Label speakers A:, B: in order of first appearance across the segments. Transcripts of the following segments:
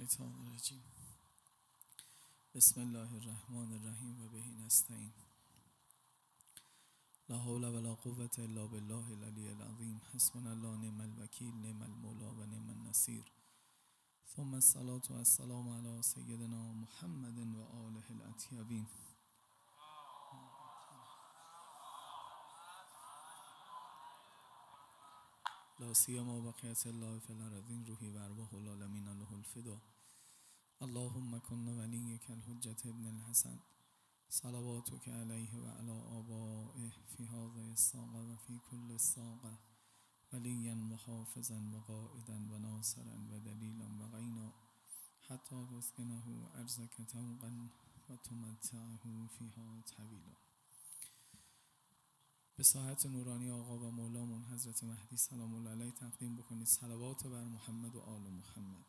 A: الشیطان الرجیم. بسم الله الرحمن الرحیم و بهی نستعین. لا حول ولا قوة الا بالله العلی العظیم. حسبنا الله نعم الوکیل نعم المولا و نعم النصیر. ثم الصلاة و السلام علی سیدنا محمد و آله الاطیبین لا سیما بقیت الله فی الارضین روحی و ارواح العالمین له الفدا. اللهم کن ولیک الحجت ابن الحسن. صلواتك علیه و علی آبائه فی هذا الساقه و فی کل الساقه ولیا و حافظا و قائدا و ناصرا و دلیلا و غینا. حتی تسکنه ارزک توقا و تمتعه فیها طویلا. به ساحت نورانی آقا و مولامون حضرت مهدی سلام الله علیه تقدیم بکنید. صلوات بر محمد و آل محمد.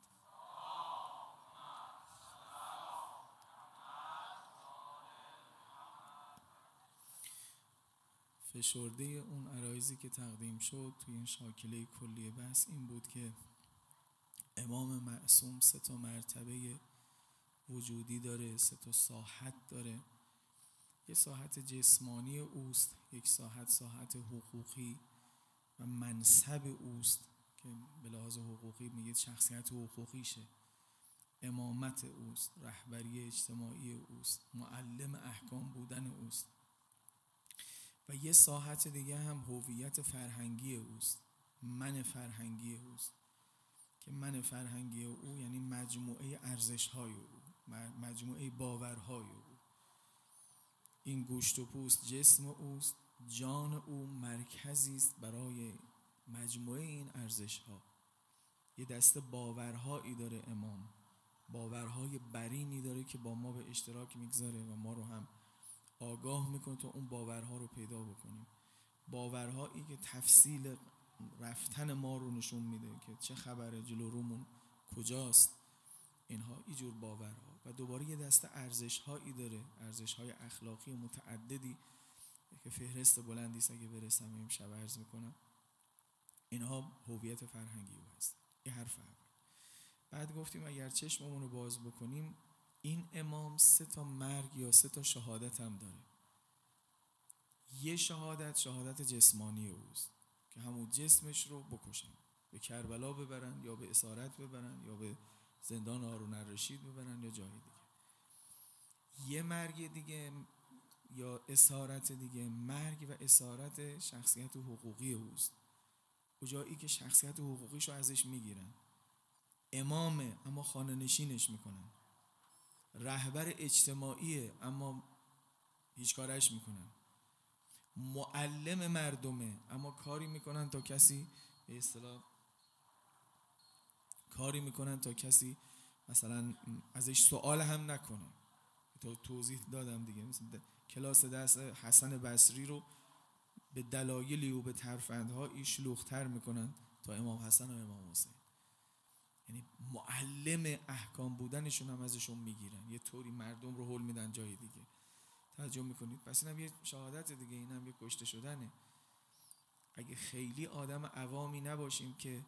A: فشرده اون عرایزی که تقدیم شد توی این شاکله کلی بس این بود که امام معصوم سه تا مرتبه وجودی داره سه تا ساحت داره. یه ساحت جسمانی اوست یک ساحت ساحت حقوقی و منصب اوست که به لحاظ حقوقی میگه شخصیت حقوقیشه. امامت اوست رهبری اجتماعی اوست معلم احکام بودن اوست. و یه ساحت دیگه هم هویت فرهنگی اوست من فرهنگی اوست. که من فرهنگی او یعنی مجموعه ارزش های او مجموعه باورهای او. این گوشت و پوست جسم اوست جان او مرکزی است برای مجموعه این ارزش ها یه دسته باورهایی داره امام باورهای برینی داره که با ما به اشتراک می‌گذاره و ما رو هم آگاه می‌کنه تا اون باورها رو پیدا بکنیم. باورهایی که تفصیل رفتن ما رو نشون میده که چه خبره جلو رومون کجاست. اینها اینجور باورها. و دوباره یه دسته ارزش هایی داره ارزش های اخلاقی متعددی که فهرست بلندی است. اگه برسم امشب عرض می‌کنم. اینها هویت فرهنگی او هست. این حرف اول. بعد گفتیم اگر چشممون رو باز بکنیم این امام سه تا مرگ یا سه تا شهادت هم داره. یه شهادت شهادت جسمانی اوست که همون جسمش رو بکشن. به کربلا ببرن یا به اسارت ببرن یا به زندان هارون الرشید ببرن یا جای دیگه. یه مرگ دیگه یا اسارت دیگه مرگ و اسارت شخصیت حقوقی اوست. کجایی که شخصیت حقوقیش رو ازش می‌گیرن. امامه اما خانه نشینش می‌کنن. رهبر اجتماعیه اما هیچ کارش می‌کنن. معلم مردمه اما کاری می‌کنن تا کسی به اصطلاح کاری می‌کنن تا کسی مثلا ازش سوال هم نکنه. تو توضیح دادم دیگه. مثل کلاس دست حسن بصری رو به دلایلی و به ترفندهایی شلوختر می‌کنن تا امام حسن و امام حسین. یعنی معلم احکام بودنشون هم ازشون می‌گیرن. یه طوری مردم رو حل میدن جای دیگه. توجه می‌کنید؟ پس اینم یه شهادت دیگه اینم یه کشته شدنه. اگه خیلی آدم عوامی نباشیم که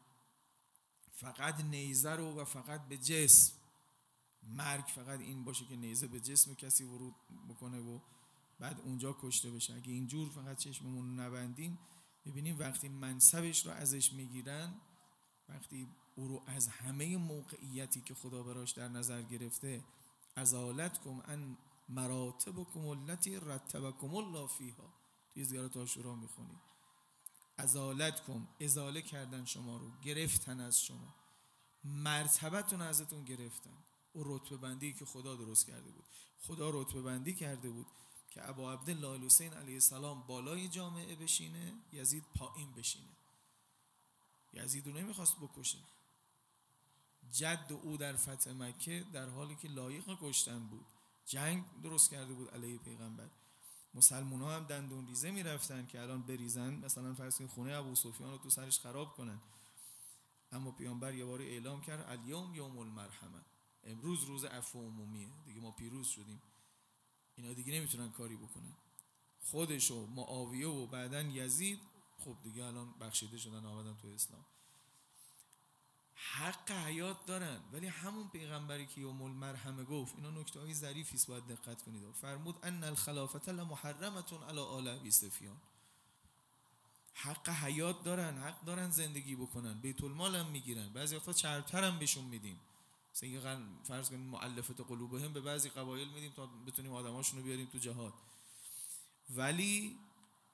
A: فقط نیزه رو و فقط به جسم. مرگ فقط این باشه که نیزه به جسم کسی ورود بکنه و بعد اونجا کشته بشه. اگه اینجور فقط چشممون نبندیم ببینیم وقتی منصبش رو ازش می‌گیرن وقتی او رو از همه موقعیتی که خدا براش در نظر گرفته ازالت کم ان مراتب کمولتی رتبکم الله فیها. زیارت آشورا می‌خونید ازالت کن ازاله کردن شما رو گرفتن از شما. مرتبتون ازتون گرفتن. او رتبه بندی که خدا درست کرده بود. خدا رتبه بندی کرده بود که ابا عبدالله حسین علیه السلام بالای جامعه بشینه یزید پایین بشینه. یزید رو نمی‌خواست بکشه. جد او در فتح مکه در حالی که لایق کشتن بود. جنگ درست کرده بود علیه پیغمبر. مسلمان ها هم دندون ریزه می‌رفتن که الان بریزن مثلا فرض کنید خونه ابو سفیان رو تو سرش خراب کنن. اما پیامبر یه بار اعلام کرد الیوم یوم المرحمه امروز روز عفو عمومیه. دیگه ما پیروز شدیم. اینا دیگه نمی‌تونن کاری بکنن. خودش و معاویه و بعدا یزید خب دیگه الان بخشیده شدن آمدن تو اسلام. حق حیات دارن. ولی همون پیغمبری که یوم المرحمه گفت اینا نکته های ظریفی است باید دقت کنید. فرمود ان الخلافت لمحرمتون علی آل ابی سفیان. حق حیات دارن حق دارن زندگی بکنن. بیت المال هم می‌گیرن. بعضی وقتا چربتر هم بهشون میدیم. مثلا فرض کنیم مؤلفه قلوبهم به بعضی قبایل میدیم تا بتونیم آدماشون رو بیاریم تو جهاد. ولی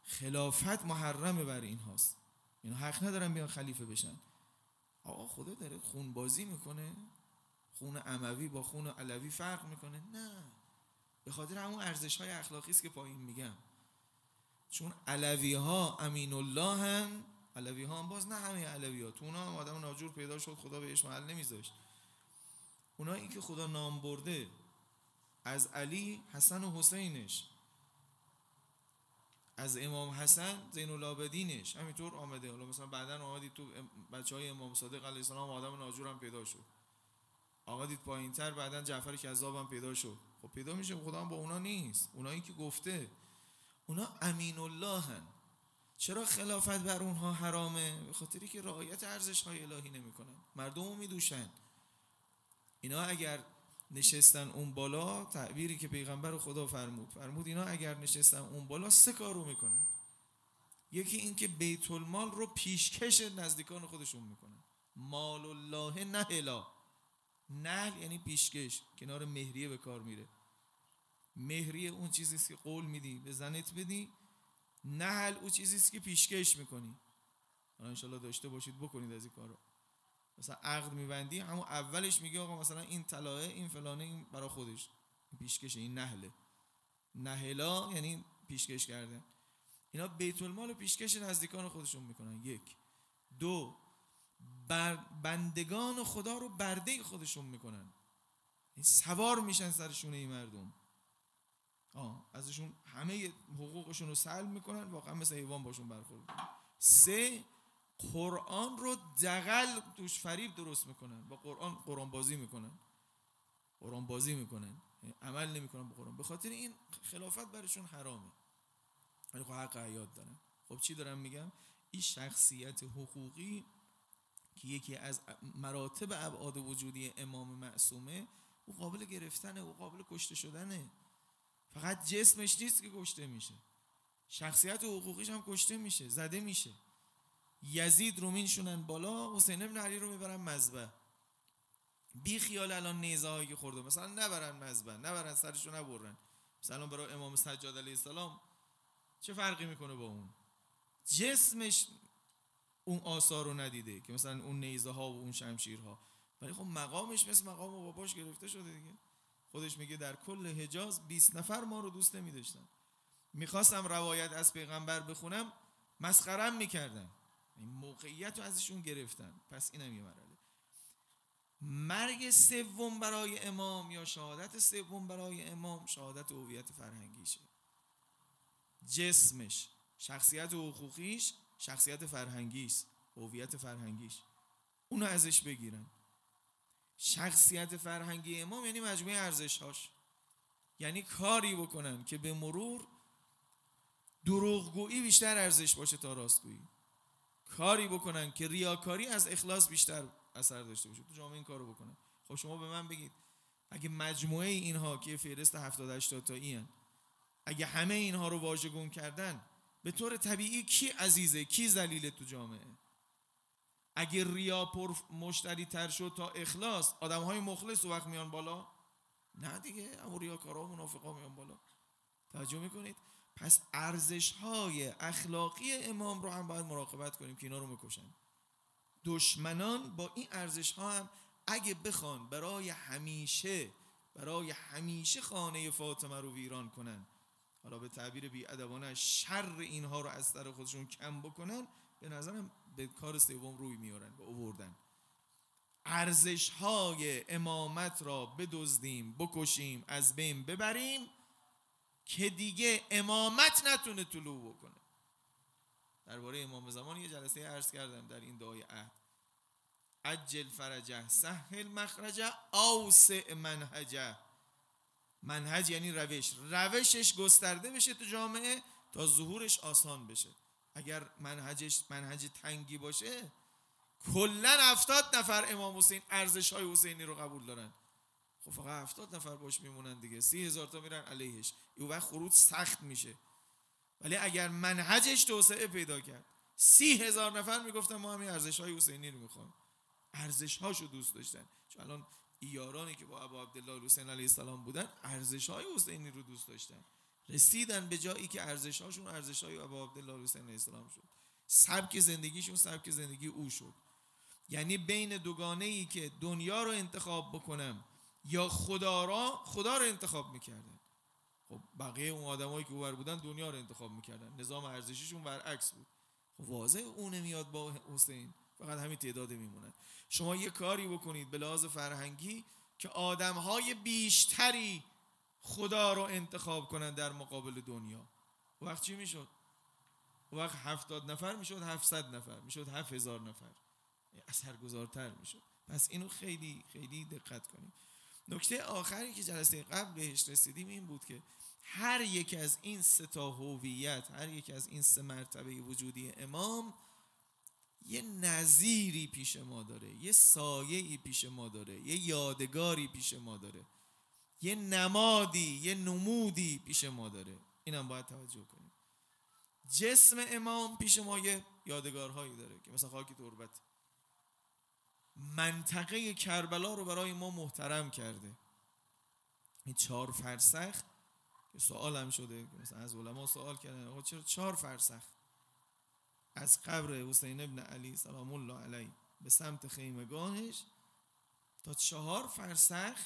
A: خلافت محرمه بر این هاست اینا حق ندارن بیان خلیفه بشن. آقا خدا داره خون بازی می‌کنه؟ خون عموی با خون علوی فرق می‌کنه؟ نه. به خاطر همون ارزش های اخلاقی است که پایین میگم. چون علوی ها امین الله هم علوی ها هم باز نه همه علوی ها تو اونا هم آدم ناجور پیدا شد خدا بهش محل نمیذاشت. اونایی که خدا نام برده از علی حسن و حسینش. از امام حسن زین العابدینش همینطور آمده. حالا مثلا بعدا آمدید تو بچه های امام صادق علیه السلام آدم ناجور هم پیدا شد. آمدید پایین تر بعدا جعفر کذاب هم پیدا شد. خب پیدا میشه. خدا هم با اونا نیست. اونایی که گفته. اونا امین الله هن. چرا خلافت بر اونها حرامه؟ به خاطری که رعایت ارزش های الهی نمی‌کنن. مردم رو میدوشن. اینا اگر نشستن اون بالا تعبیری که پیغمبر خدا فرمود. فرمود اینا اگر نشستن اون بالا سه کارو می‌کنن. یکی اینکه بیت المال رو پیشکش نزدیکان خودشون می‌کنن. مال الله نهلا نهل یعنی پیشکش کنار مهریه به کار میره. مهریه اون چیزی که قول میدی به زنت بدی. نهل اون چیزی که پیشکش می‌کنی. حالا انشالله داشته باشید بکنید از این کارو مثلا عقد میبندی همون اولش میگه آقا مثلا این طلایه این فلانه این برای خودش. پیشکش این نهله نهلا یعنی پیشکش کردن. اینا بیت المال پیشکش نزدیکان خودشون می‌کنن. یک. دو. بر بندگان خدا رو برده خودشون می‌کنن. این سوار میشن سرشون این مردم. آه ازشون همه حقوقشون رو سلب می‌کنن واقعا مثل حیوان باشون برخورد سه. قرآن رو دقل توش فریب درست می‌کنن با قرآن قرآن بازی می‌کنن قرآن بازی می‌کنن یعنی عمل نمی‌کنن با قرآن. به خاطر این خلافت برشون حرامه ولی خب حق حیات دارن خب چی دارم میگم؟ این شخصیت حقوقی که یکی از مراتب ابعاد وجودی امام معصومه او قابل گرفتنه او قابل کشته شدنه. فقط جسمش نیست که کشته میشه. شخصیت حقوقیش هم کشته میشه زده میشه. یزید رو مینشونن بالا حسین ابن علی رو می‌برن مذبح. بی خیال الان نیزه هایی که خورده مثلا نبرن مذبح نبرن سرش رو نبرن. مثلا برای امام سجاد علیه السلام چه فرقی می‌کنه با اون؟ جسمش اون آثار رو ندیده که مثلا اون نیزه ها و اون شمشیرها. ولی خب مقامش مثل مقام باباش گرفته شده دیگه. خودش میگه در کل حجاز 20 نفر ما رو دوست نمی می‌خواستم روایت از پیغمبر بخونم مسخرم می‌کردن. این موقعیت رو ازشون گرفتن. پس اینم یه مرحله. مرگ سوم برای امام یا شهادت سوم برای امام شهادت هویت فرهنگیشه. جسمش شخصیت حقوقیش شخصیت فرهنگیش هویت فرهنگیش. اونو ازش بگیرن. شخصیت فرهنگی امام یعنی مجموعه ارزشهاش. یعنی کاری بکنن که به مرور دروغگویی بیشتر ارزش باشه تا راستگویی. کاری بکنن که ریاکاری از اخلاص بیشتر اثر داشته باشه. تو جامعه این کارو بکنن. خب شما به من بگید اگه مجموعه اینها که فهرست 70 80 تایی هن اگه همه اینها رو واژگون کردن به طور طبیعی کی عزیزه؟ کی ذلیل تو جامعه؟ اگه ریا پر مشتری تر شد تا اخلاص آدم های مخلص وقت میان بالا؟ نه دیگه اما ریاکارا و منافقا میان بالا. توجه می‌کنید؟ پس ارزش های اخلاقی امام رو هم باید مراقبت کنیم که اینا رو می‌کشن. دشمنان با این ارزش ها هم اگه بخوان برای همیشه برای همیشه خانه فاطمه رو ویران کنن حالا به تعبیر بی ادبانه شر اینها رو از سر خودشون کم بکنن به نظرم به کار سوم روی میارن به اووردن ارزش های امامت را بدزدیم بکشیم از بین ببریم که دیگه امامت نتونه طلوع بکنه. درباره امام زمان یه جلسه عرض کردم در این دعای عهد. عجل فرجه سهل مخرجه اوسع منهجه. منهج یعنی روش. روشش گسترده بشه تو جامعه تا ظهورش آسان بشه. اگر منهجش منهج تنگی باشه کلا هفتاد نفر امام حسین ارزش های حسینی رو قبول دارن. خب فقط هفتاد نفر باش میمونن دیگه. سی هزار تا میرن علیهش. این وقت خروج سخت میشه. ولی اگر منهجش توسعه پیدا کرد سی هزار نفر می‌گفتن ما همین ارزش های حسینی رو می‌خوایم ارزش هاشو دوست داشتن. چون الان ایارانی که با ابا عبدالله حسین علیه السلام بودن ارزش های حسینی رو دوست داشتن. رسیدن به جایی که ارزش هاشون ارزش های ابا عبدالله حسین علیه السلام شد. سبک زندگیشون سبک زندگی او شد. یعنی بین دوگانه ای که دنیا رو انتخاب بکنم یا خدا را خدا رو انتخاب می‌کردن. خب بقیه اون آدمایی که اوور بودن دنیا رو انتخاب می‌کردن. نظام ارزشیشون برعکس بود. خب واضح اون نمیاد با حسین. فقط همین تعداد میمونن. شما یه کاری بکنید به لحاظ فرهنگی که آدمهای بیشتری خدا رو انتخاب کنن در مقابل دنیا. وقت چی می‌شد؟ وقت هفتاد نفر می‌شد هفتصد نفر می‌شد هفت هزار نفر. اثرگذارتر می‌شد. پس اینو خیلی خیلی دقت کنیم نکته آخری که جلسه قبل بهش رسیدیم این بود که هر یک از این سه تا هویت هر یک از این سه مرتبه وجودی امام یه نظیری پیش ما داره یه سایه‌ای پیش ما داره یه یادگاری پیش ما داره یه نمادی یه نمودی پیش ما داره. اینم باید توجه کنیم. جسم امام پیش ما یه یادگارهایی داره که مثلا خاک تربت. منطقه کربلا رو برای ما محترم کرده. این چهار فرسخ که سوال هم شده مثلا از علما سوال کردن آقا چرا چهار فرسخ از قبر حسین ابن علی سلام الله علیه به سمت خیمگانش تا چهار فرسخ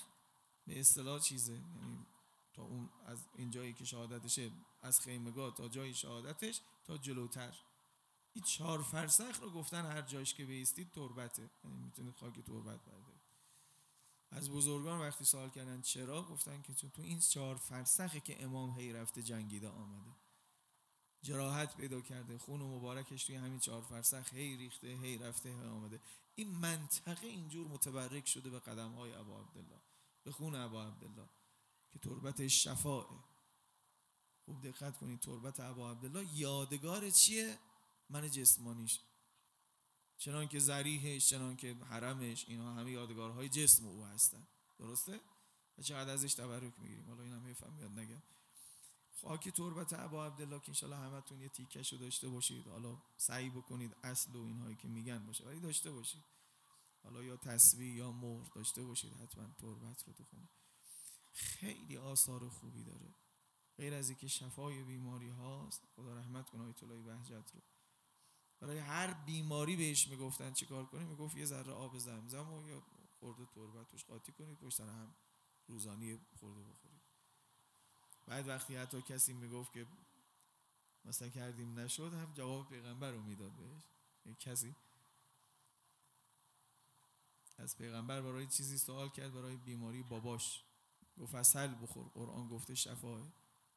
A: به اصطلاح چیزه. یعنی تا اون از این جایی که شهادتشه از خیمگاه تا جای شهادتش تا جلوتر. این چهار فرسخ رو گفتن هر جایش که بیستید تربته. یعنی می‌تونید خاک تربت بردارید. از بزرگان وقتی سوال کردن چرا گفتن که چون تو این چهار فرسخه که امام هی رفته جنگیده آمده. جراحت پیدا کرده خون و مبارکش توی همین چهار فرسخ هی ریخته هی رفته هی آمده. این منطقه اینجور متبرک شده به قدم های ابا عبدالله به خون ابا عبدالله که تربت شفاه خوب دقت کنید تربت ابا عبدالله یادگار چیه؟ من جسمانیش. چنان که زریحش چنان که حرمش اینا همه یادگارهای جسم او هستن. درسته؟ و چقدر ازش تبرک می‌گیریم؟ حالا این هم حیفم یاد نگم. خاک تربت عبا عبدالله که انشالله همتون یه تیکش رو داشته باشید. حالا سعی بکنید اصل و اینهایی که میگن باشه ولی داشته باشید. حالا یا تصویر یا مهر داشته باشید حتما تربت رو تو خونه. خیلی آثار خوبی داره. غیر از اینکه شفای بیماری هاست خدا رحمت کنه آیت الله بهجت رو. برای هر بیماری بهش می‌گفتن چیکار کنیم می‌گفت یه ذره آب زمزم و یا خورده تربت توش قاطی کنید پشت هم روزانی خورده بخورید. بعد وقتی حتی کسی می‌گفت که مثلا کردیم نشد هم جواب پیغمبر رو می‌داد بهش. کسی از پیغمبر برای چیزی سوال کرد برای بیماری باباش. گفت اصل بخور قرآن گفته شفاه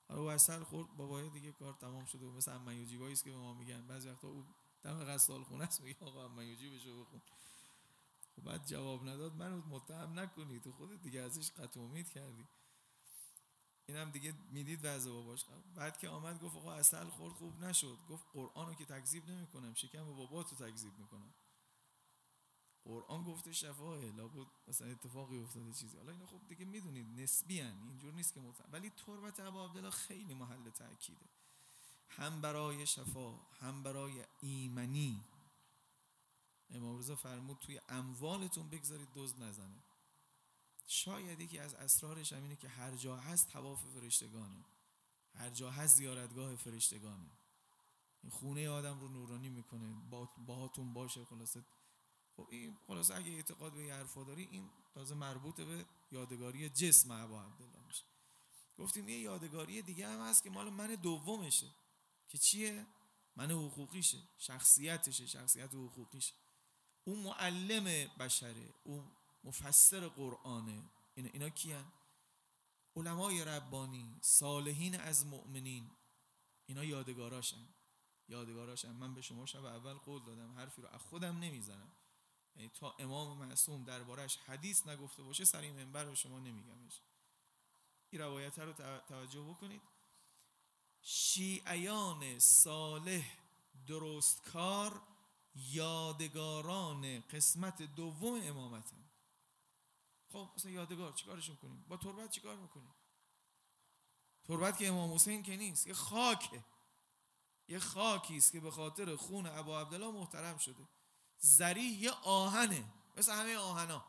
A: حالا او اصل خورد بابای دیگه کار تمام شده مثل امیوجی که به ما میگن. بعضی وقتا او دم غسال خونه است میگه آقا امیوجی بشو بخون. خب بعد جواب نداد منو متهم نکنی تو خودت دیگه ازش قطع امید کردی. اینم دیگه می‌دید وضع باباش. بعد که آمد گفت آقا اصل خورد خوب نشد. گفت قرآن رو که تکذیب نمی‌کنم شکم بابا تو تکذیب می‌کنم. قرآن گفته شفاه لابد مثلا اتفاقی افتاده چیزی. حالا اینا خب دیگه می‌دونید نسبی هن. اینجور نیست که مطمئن ولی تربت ابا عبدالله خیلی محل تاکیده هم برای شفا هم برای ایمنی. امام رضا فرمود توی اموالتون بگذارید دوز نزنه. شاید یکی از اسرارش هم اینه که هر جا هست تواف فرشتگانه. هر جا هست زیارتگاه فرشتگانه. این خونه آدم رو نورانی می‌کنه. با باهاتون باشه خلاصه. خب این خلاصه اگه اعتقاد به حرفا داری این تازه مربوط به یادگاری جسم ابا عبدالله میشه. گفتیم یه یادگاری دیگه هم هست که مال من دومشه. که چیه؟ من حقوقیشه شخصیتشه شخصیت حقوقیشه. اون معلم بشره اون مفسر قرآنه. اینا, اینا کیان؟ علمای ربانی صالحین از مؤمنین. اینا یادگاراشن. یادگاراشن. من به شما شب اول قول دادم حرفی رو از خودم نمی‌زنم. یعنی تا امام معصوم دربارش حدیث نگفته باشه سر این منبر به شما نمیگمش. این روایت رو توجه بکنید. شیعیان صالح درستکار یادگاران قسمت دوم امامتن. خب مثلا یادگار چیکارشون کنیم؟ با تربت چیکار می‌کنیم تربت که امام حسین که نیست یه خاکه. یه خاکی است که به خاطر خون ابا عبدالله محترم شده. زریح یه آهنه مثل همه آهنا.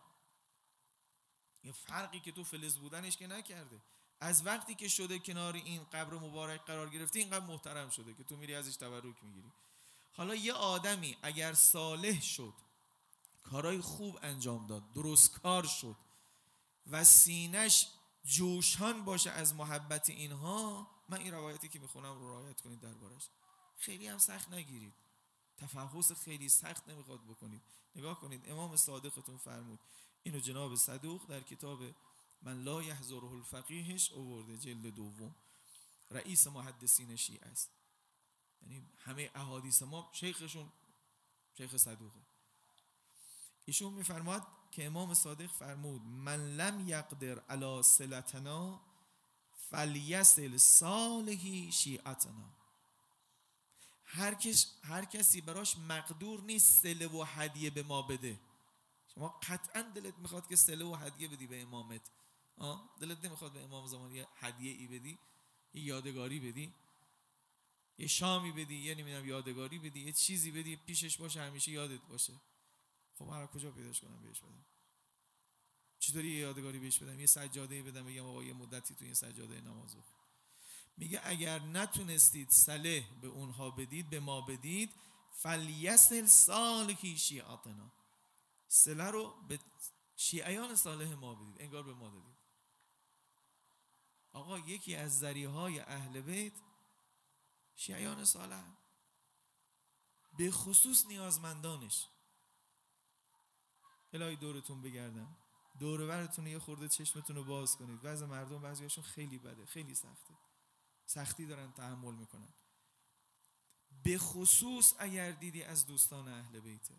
A: یه فرقی که تو فلز بودنش که نکرده. از وقتی که شده کنار این قبر مبارک قرار گرفته اینقدر محترم شده که تو میری ازش تبرک می‌گیری. حالا یه آدمی اگر صالح شد کارای خوب انجام داد درست کار شد و سینش جوشان باشه از محبت اینها من این روایتی که می‌خونم رو رعایت کنید دربارش. خیلی هم سخت نگیرید. تفحص خیلی سخت نمی‌خواد بکنید. نگاه کنید امام صادقتون فرمود. اینو جناب صدوق در کتاب من لا یحضره الفقیهش اوورده جلد دوم. رئیس محدثین شیعه است. یعنی همه احادیث ما شیخشون شیخ صدوقه. ایشون میفرماد که امام صادق فرمود من لم یقدر علی سلتنا فلیسل صالحی شیعتنا. هر, کس هر کسی براش مقدور نیست سله و هدیه به ما بده. شما قطعا دلت می‌خواد که سله و هدیه بدی به امامت. آه؟ دلت نمی‌خواد به امام زمان یه هدیه ای بدی؟ یه یادگاری بدی؟ یه شامی بدی؟ یه نمی‌دونم یادگاری بدی؟ یه چیزی بدی؟ پیشش باشه همیشه یادت باشه. خب هر کجا پیداش کنم؟ بهش بدم. چطوری یه یادگاری بهش بدم؟ یه سجاده بدم بگم آقا یه مدتی تو این سجاده نماز میگه اگر نتونستید صله به اونها بدید به ما بدید فلیسل صالحی شیعاتنا سله رو به شیعیان صالح ما بدید. انگار به ما دادید. آقا یکی از ذریعه های اهل بیت شیعیان صالح به خصوص نیازمندانش. الهی دورتون بگردم. دورورتون یه خورده چشمتون رو باز کنید. وضع مردم بعضیاشون خیلی بده خیلی سخته. سختی دارن تحمل می‌کنن. به خصوص اگر دیدی از دوستان اهل بیته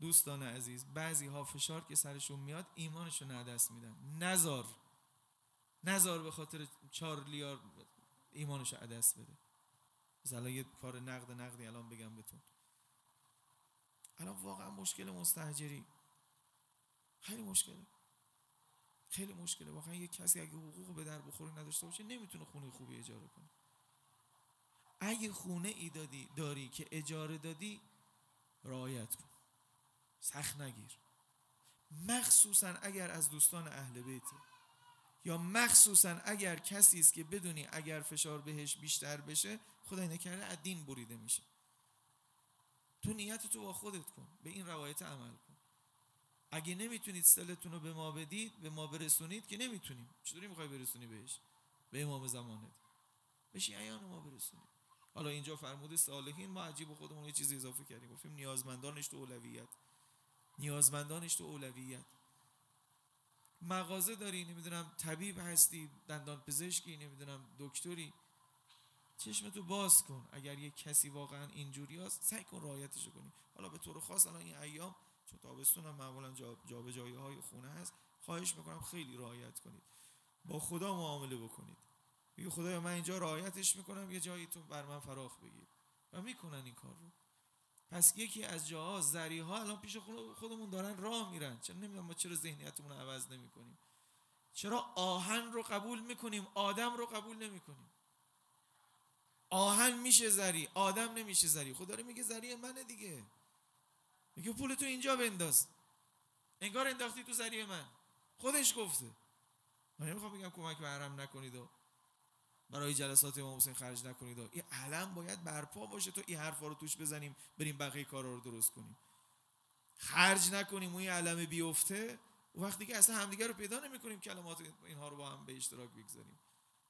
A: دوستان عزیز بعضی ها فشار که سرشون میاد ایمانشون رو میدن. نزار نزار به خاطر چهار لیار ایمانش دست بده. مثلا یه کار نقد نقدی الان بگم بهتون. الان واقعا مشکل مستحجری خیلی مشکله. خیلی مشکله. واقعا یه کسی اگه حقوق به در بخوری نداشته باشه نمی‌تونه خونه خوبی اجاره کنه. اگه خونه ای دادی داری که اجاره دادی رعایت کن. سخت نگیر. مخصوصا اگر از دوستان اهل بیته یا مخصوصا اگر کسی است که بدونی اگر فشار بهش بیشتر بشه خدای نکرده از دین بریده میشه. تو نیت تو با خودت کن به این روایت عمل کن. اگه نمی‌تونید سلتون رو به ما بدید به ما برسونید که نمی‌تونیم. چطوری می‌خوای برسونی بهش؟ به امام زمانت. به شیعیان ما برسونید حالا اینجا فرمود صالحین ما عجیب خودمون یه چیزی اضافه کردیم. گفتیم نیازمندانش تو اولویت. نیازمندانش تو اولویت. مغازه داری نمی‌دونم طبیب هستی دندان پزشکی نمی‌دونم دکتری. چشمتو باز کن. اگر یه کسی واقعا اینجوری هست سعی کن رعایتش کنی. حالا به طور خاص الان این ایام چون تابستون هم معمولا جا جایی های خونه هست خواهش می‌کنم خیلی رعایت کنید. با خدا معامله بکنید. میگه خدایا من اینجا رعایتش می‌کنم یه جایی تو بر من فراخ بگیر. و می‌کنن این کار رو. پس یکی از جاها زری ها الان پیش خودمون دارن راه میرن. چرا نمی‌دونم ما چرا ذهنیتمون عوض نمی‌کنیم؟ چرا آهن رو قبول می‌کنیم آدم رو قبول نمی‌کنیم؟ آهن میشه زری آدم نمیشه زری. خدا رو میگه زری منه دیگه. میگه پول تو اینجا بنداز. انگار انداختی تو زری من. خودش گفته. من نمی‌خوام بگم کمک به حرم نکنید و برای جلسات امام حسین خرج نکنید. این علم باید برپا باشه تو این حرفا رو توش بزنیم بریم بقیه کارا رو درست کنیم. خرج نکنیم و این علم بیفته. و وقتی که اصلا همدیگه رو پیدا نمی‌کنیم کلمات اینها رو با هم به اشتراک بگذاریم.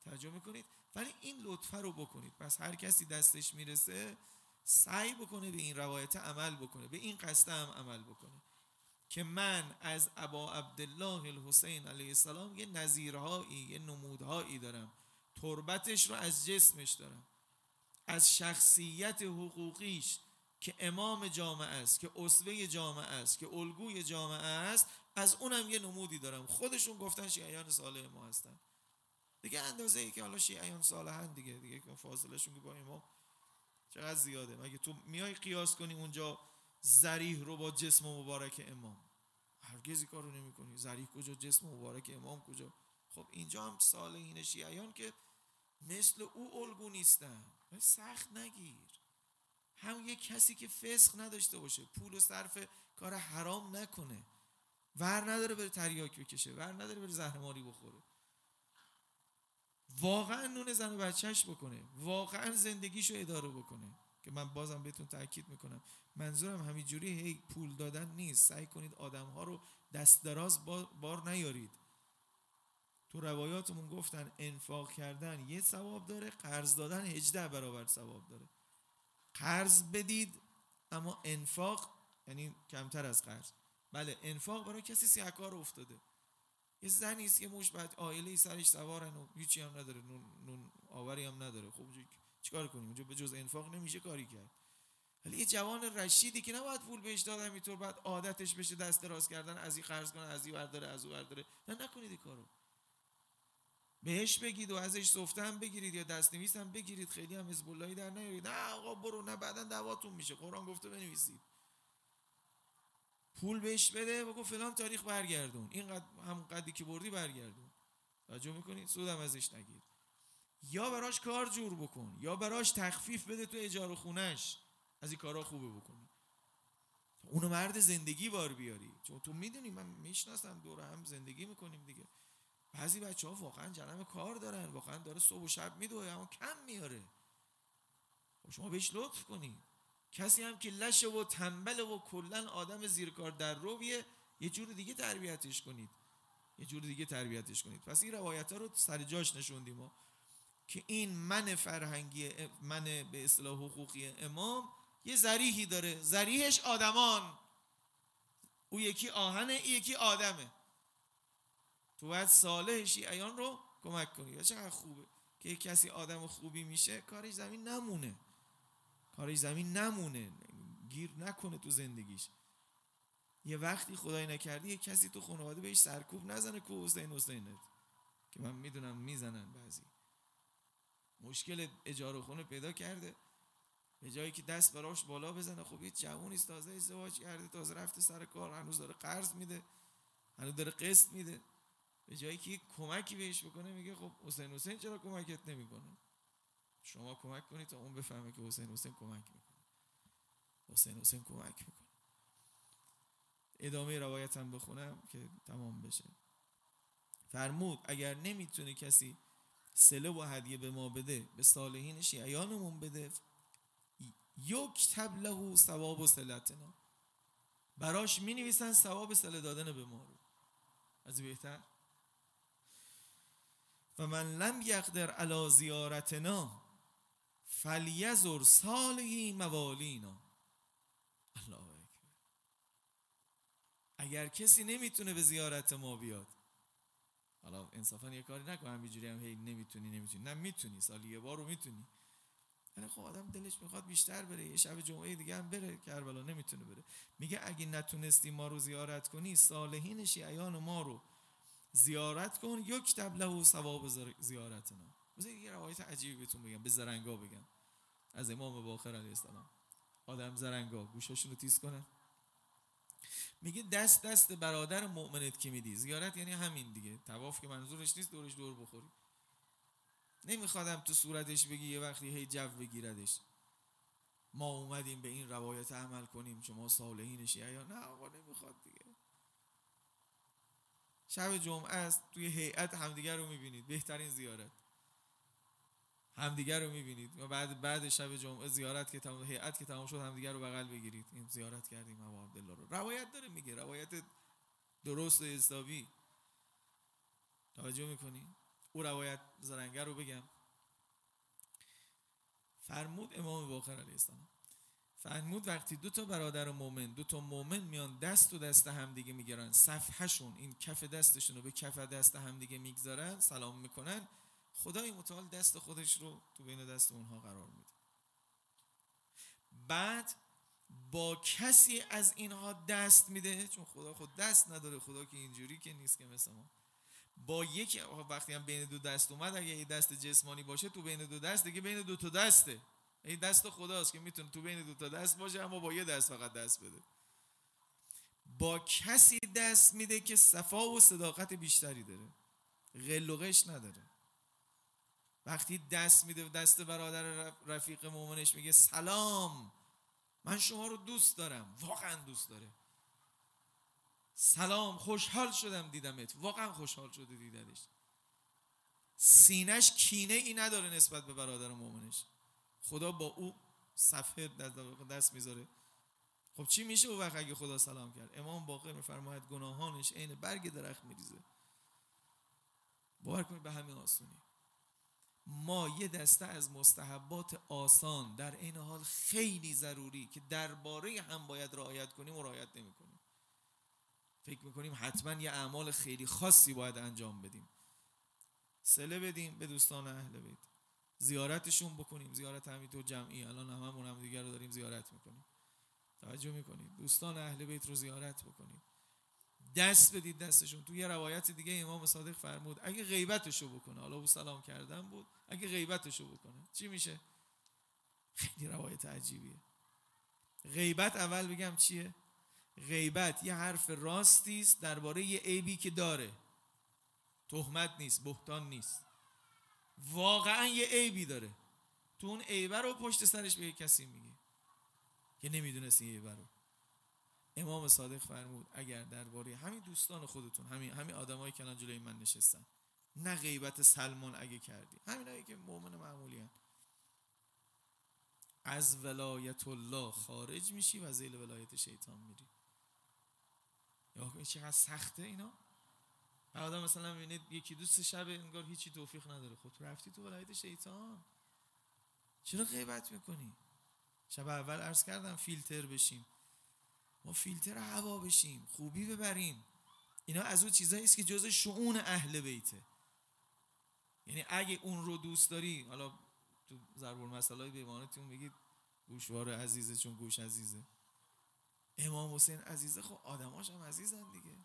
A: توجه می‌کنید؟ ولی این لطفه رو بکنید. پس هر کسی دستش می‌رسه سعی بکنه به این روایت عمل بکنه. به این قصد هم عمل بکنه. که من از ابا عبدالله الحسین علیه السلام یه نظیرهایی یه نمودهایی دارم. تربتش رو از جسمش دارم. از شخصیت حقوقیش که امام جامعه است که اصوه جامعه است که الگوی جامعه است از اونم یه نمودی دارم. خودشون گفتن شیعیان صالح ما هستن. دیگه اندازه ای که حالا شیعیان صالحن دیگه. دیگه فاصلشون که با امام چقدر زیاده. مگه تو میای قیاس کنی اونجا زریح رو با جسم مبارک امام؟ هرگزی کارو نمی‌کنی. زریح کجا؟ جسم مبارک امام کجا؟ خب اینجا هم صالحین شیعیان که مثل او الگو نیستن. سخت نگیر. هم یک کسی که فسق نداشته باشه. پول و صرف کار حرام نکنه. ور نداره بره تریاک بکشه. ور نداره بره زهرماری بخوره. واقعا نون زن و بچهش بکنه. واقعا زندگیشو اداره بکنه. که من بازم بهتون تاکید می‌کنم. منظورم همینجوری هی پول دادن نیست. سعی کنید آدم ها رو دست دراز بار نیارید. تو روایاتمون گفتن انفاق کردن یه ثواب داره قرض دادن هجده برابر ثواب داره. قرض بدید اما انفاق یعنی کمتر از قرض. بله انفاق برای کسی سیاکار افتاده. یه زنی است که مش بعد عائله سرش سوارن و هیچی هم نداره نون, نون آوری هم نداره. خب چیکار کنیم؟ اونجا به جز انفاق نمیشه کاری کرد. ولی یه جوان رشیدی که نباید پول بهش دادن اینطور بعد عادتش بشه دست دراز کردن از این قرض کنه از این برداره از اون برداره. نه نکنید کارو. بهش بگید و ازش سفتن بگیرید یا دست نویسم بگیرید خیلی هم حزب در نیارید. نه آقا برو نه بعدا دعواتون میشه. قرآن گفته بنویسید. پول بهش بده و گفت فلان تاریخ برگردون. اینقدر هم قدی که بردی برگردون. توجه می‌کنید؟ سودم ازش نگیر. یا براش کار جور بکن یا براش تخفیف بده تو اجاره خونش از این کارا خوبه بکنی. اونو مرد زندگی بار بیاری. چون تو می‌دونی من می‌شناسم دور هم زندگی می‌کنیم دیگه. بعضی بچه ها واقعا جنم کار دارن واقعا داره صبح و شب میدوه اما کم میاره. خب شما بهش لطف کنید کسی هم که لشه و تنبل و کلا آدم زیرکار در رویه یه جور دیگه تربیتش کنید. یه جور دیگه تربیتش کنید. پس این روایت ها رو سر جاش نشوندیم که این من فرهنگی من به اصطلاح حقوقی امام یه زریحی داره. زریحش آدمان. او یکی آهنه یکی آدمه. تو باید صالح شیعیان رو کمک کنی. و چقدر خوبه که کسی آدم خوبی میشه کارش زمین نمونه. کارش زمین نمونه. گیر نکنه تو زندگیش. یه وقتی خدای نکردی یه کسی تو خانواده بهش سرکوب نزنه که حسین حسینت. که من می‌دونم می‌زنن بعضی. مشکل اجاره خونه پیدا کرده. به جایی که دست براش بالا بزنه. خب یه جوونی تازه ازدواج کرده تازه رفته سر کار هنوز داره قرض میده. هنوز داره قسط میده. به جایی که کمکی بهش بکنه میگه خب حسین حسین چرا کمکت نمی‌کنه؟ شما کمک کنید تا اون بفهمه که حسین حسین کمک می‌کنه. حسین حسین کمک می‌کنه. ادامه روایتم بخونم که تمام بشه. فرمود اگر نمی‌تونه کسی سله و هدیه به ما بده به صالحین شیعیانمون بده یک تبله ثواب و سلتنا براش می نویسن ثواب سله دادن به ما رو. از بهتر؟ و من لم یقدر علی زیارتنا فلیزر صالحی موالینا. الله اگر کسی نمی‌تونه به زیارت ما بیاد. حالا انصافا یه کاری نکن همینجوری هم هی نمی‌تونی نمی‌تونی. نه می‌تونی. سالی یه بار می‌تونی. یعنی خب آدم دلش می‌خواد بیشتر بره. یه شب جمعه دیگه هم بره. کربلا نمی‌تونه بره. میگه اگه نتونستی ما رو زیارت کنی صالحین شیعیان ما رو. زیارت کن یک تبله و ثواب زیارتنا. مثلا یه روایت عجیبی بهتون بگم به زرنگا بگم. از امام باخر علیه السلام. آدم زرنگا گوشاشون رو تیز کنن میگه دست دست برادر مؤمنت که میدی. زیارت یعنی همین دیگه. تواف که منظورش نیست دورش دور بخوری. نمیخوادم تو صورتش بگی یه وقتی هی جو بگیردش. ما اومدیم به این روایت عمل کنیم شما صالحین یا نه آقا نمی‌خواد. شب جمعه است توی هیئت همدیگر رو می‌بینید. بهترین زیارت. همدیگر رو می‌بینید. و بعد بعد شب جمعه زیارت که تمام هیئت که تمام شد همدیگر رو بغل بگیرید. این زیارت کردیم ابو عبدالله رو. روایت داره میگه. روایت درست و حسابی. توجه می‌کنی؟ او روایت زرنگر رو بگم. فرمود امام باقر علیه السلام. فرمود وقتی دو تا برادر مؤمن دو تا مؤمن میان دست و دست همدیگه می‌گیرن صفحهشون این کف دستشون رو به کف دست همدیگه می‌گذارن سلام می‌کنن. خدای متعال دست خودش رو تو بین دست اونها قرار میده. بعد با کسی از اینها دست میده چون خدا خود دست نداره خدا که اینجوری که نیست که مثل ما. با یک وقتی هم بین دو دست اومد اگه یه دست جسمانی باشه تو بین دو دست دیگه بین دو تا دسته. این دست خداست که می‌تونه تو بین دو تا دست باشه اما با یه دست فقط دست بده. با کسی دست میده که صفا و صداقت بیشتری داره. غل نداره. وقتی دست میده دست برادر رفیق مومنش میگه سلام من شما رو دوست دارم واقعا دوست داره. سلام خوشحال شدم دیدمت. واقعا خوشحال شده دیدنش. سینش کینه ای نداره نسبت به برادر مومنش خدا با او صفحه دست می‌ذاره. خب چی میشه او وقت اگه خدا سلام کرد؟ امام باقر میفرماید گناهانش عین برگ درخت میریزه. باور کنید به همین آسونی. ما یه دسته از مستحبات آسان در این حال خیلی ضروری که درباره هم باید رعایت کنیم و رعایت نمی‌کنیم. فکر می‌کنیم حتما یه اعمال خیلی خاصی باید انجام بدیم. سله بدیم به دوستان اهل بیت. زیارتشون بکنیم. زیارت همینطور جمعی. الان هممون هم دیگر رو داریم زیارت می‌کنیم. توجه می‌کنید. دوستان اهل بیت رو زیارت بکنید دست بدید دستشون. تو یه روایت دیگه امام صادق فرمود اگه غیبتشو بکنه. حالا او سلام کردن بود. اگه غیبتشو بکنه. چی میشه؟ خیلی روایت عجیبیه. غیبت اول بگم چیه؟ غیبت یه حرف راستی است درباره یه عیبی که داره. تهمت نیست بهتان نیست. واقعا یه عیبی داره. تو اون عیبه رو پشت سرش به کسی میگه که نمی‌دونست این عیبه رو. امام صادق فرمود اگر درباره همین دوستان خودتون همین همین آدمایی که الان جلوی من نشستن نه غیبت سلمان اگه کردی. همینایی که مؤمن معمولی هن. از ولایت الله خارج میشی و زیل ولایت شیطان میری. یا چقدر سخته اینا؟ آدم مثلا می‌بینید یکی دوست شب انگار هیچی توفیق نداره. خب رفتی تو ولایت شیطان. چرا غیبت می‌کنی؟ شب اول عرض کردم فیلتر بشیم. ما فیلتر هوا بشیم خوبی ببریم. اینا از اون چیزایی است که جز شعون اهل بیته یعنی اگه اون رو دوست داری حالا تو ضرب المثل به ایمانتون بگید گوشوار عزیزه چون گوش عزیزه. امام حسین عزیزه خب آدماش هم عزیزن دیگه.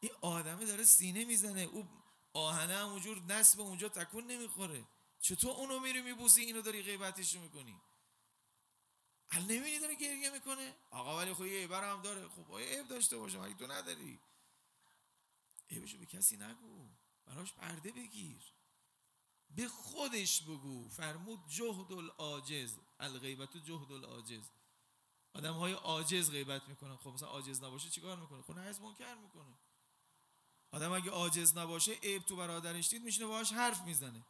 A: این آدمه داره سینه می‌زنه. او آهنه همونجور به اونجا تکون نمی‌خوره. چطور اونو میری میبوسی؟ اینو داری غیبتش می‌کنی. ال نمیدی داره گریه می‌کنه؟ آقا ولی خب یه هم داره. خب آیا عیب داشته باشه؟ مگه تو نداری؟ عیبشو به کسی نگو. براش پرده بگیر. به خودش بگو. فرمود جهد العاجز. الغیبت جهد العاجز. آدم های عاجز غیبت می‌کنن. خب مثلا عاجز نباشه چیکار می‌کنه؟ خب از منکر می‌کنه. آدم اگه عاجز نباشه عیب تو برادرش دید میشینه باهاش حرف می‌زنه.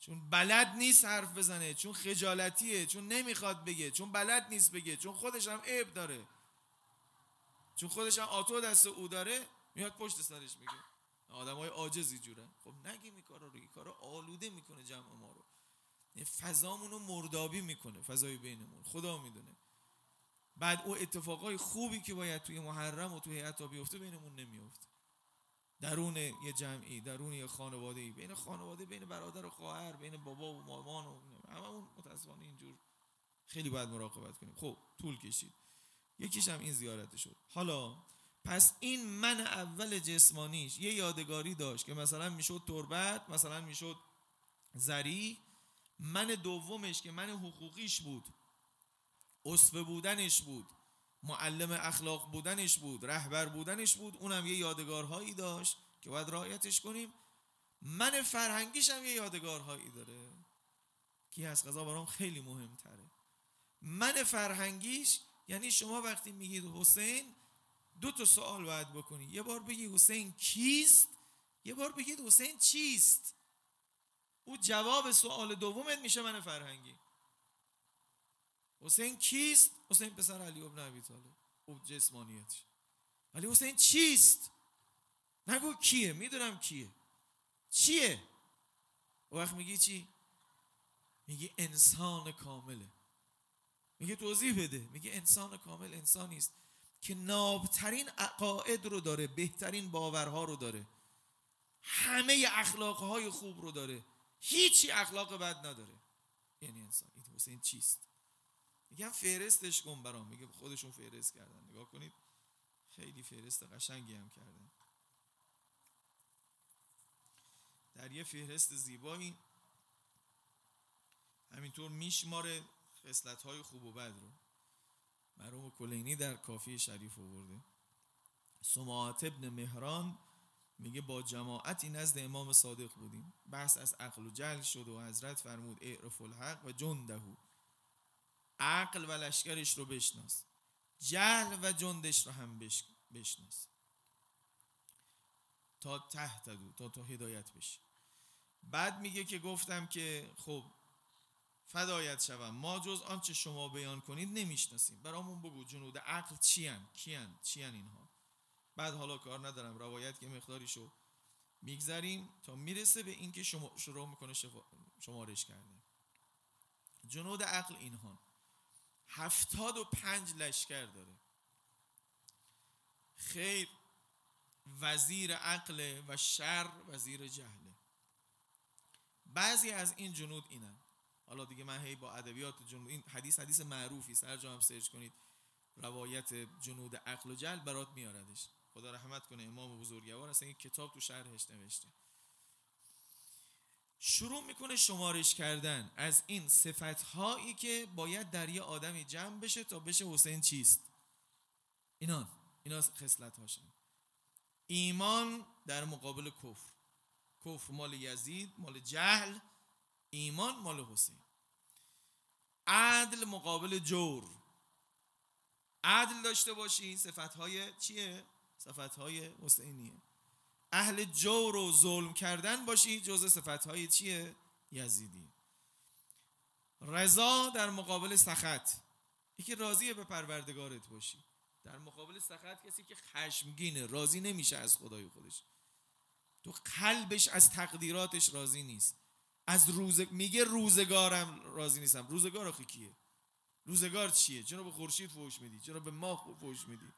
A: چون بلد نیست حرف بزنه چون خجالتیه چون نمی‌خواد بگه چون بلد نیست بگه چون خودش هم عیب داره. چون خودش هم آتو دست او داره میاد پشت سرش میگه. آدم های عاجزی جورن خب نگیم این کارا رو این آلوده می‌کنه جمع ما رو. فضامون رو مردابی می‌کنه فضای بینمون. خدا می‌دونه. بعد او اتفاقای خوبی که باید توی محرم و توی حتی بیفته بینمون نمیفته درون یه جمعی درون یه خانواده بین خانواده بین برادر و خواهر بین بابا و مامان و هممون متاسفانه اینجور خیلی باید مراقبت کنیم. خب طول کشید. یکیش هم این زیارت شد. حالا پس این من اول جسمانیش. یه یادگاری داشت که مثلا می‌شد تربت مثلا می‌شد زری. من دومش که من حقوقیش بود اصفه بودنش بود. معلم اخلاق بودنش بود رهبر بودنش بود اونم یه یادگارهایی داشت که باید رعایتش کنیم. من فرهنگیش هم یه یادگارهایی داره. که از قضا برام خیلی مهمتره. من فرهنگیش یعنی شما وقتی میگید حسین دو تا سوال باید بکنی. یه بار بگی حسین کیست؟ یه بار بگید حسین چیست؟ او جواب سوال دومت میشه من فرهنگی. حسین کیست؟ حسین پسر علی ابن ابی طالب. او جسمانیتش. ولی حسین چیست؟ نگو کیه؟ می‌دونم کیه. چیه؟ وقت میگی چی؟ میگی انسان کامله. میگه توضیح بده. میگه انسان کامل انسانی است که نابترین عقاید رو داره بهترین باورها رو داره. همه اخلاقهای خوب رو داره. هیچی اخلاق بد نداره. یعنی انسان. این حسین چیست؟ میگم فهرستش کن برام. میگه خودشون فهرست کردن. نگاه کنید. خیلی فهرست قشنگی هم کردن. در یه فهرست زیبایی همینطور میشماره خصلت های خوب و بد رو. مرحوم کلینی در کافی شریف آورده. سماعت ابن مهران میگه با جماعتی نزد امام صادق بودیم. بحث از عقل و جل شد و حضرت فرمود اعرف الحق و جندهو عقل و لشکرش رو بشناس. جهل و جندش رو هم بشناس. تا تحت دو تا تا هدایت بشی. بعد میگه که گفتم که خب فدایت شوم. ما جز آنچه شما بیان کنید نمی‌شناسیم. برامون بگو جنود عقل چیان؟ کیان؟ چیان اینها؟ بعد حالا کار ندارم. روایت که مقداری شو میگذریم تا می‌رسه به اینکه شما شروع می‌کنه شمارش کرده جنود عقل اینها. هفتاد و پنج لشکر داره. خیر وزیر عقل و شر وزیر جهله بعضی از این جنود اینن. حالا دیگه من هی با ادبیات جنود این حدیث حدیث معروفی سر جا هم سرچ کنید. روایت جنود عقل و جل برات میاردش. خدا رحمت کنه امام بزرگوار اصلا این کتاب تو شرحش نوشته. شروع می‌کنه شمارش کردن از این صفت هایی که باید در یه آدمی جمع بشه تا بشه حسین چیست. اینان اینا خصلت هاشن ایمان در مقابل کفر. کفر مال یزید مال جهل ایمان مال حسین. عدل مقابل جور. عدل داشته باشی صفت های چیه؟ صفت های حسینیه. اهل جور و ظلم کردن باشی جز صفت های چیه؟ یزیدی. رضا در مقابل سخط. یکی راضیه به پروردگارت باشی. در مقابل سخط کسی که خشمگینه راضی نمیشه از خدای خودش. تو قلبش از تقدیراتش راضی نیست. از روز میگه روزگارم راضی نیستم. روزگار آخه کیه؟ روزگار چیه؟ چرا به خورشید فوش میدی؟ چرا به ماه فوش میدی؟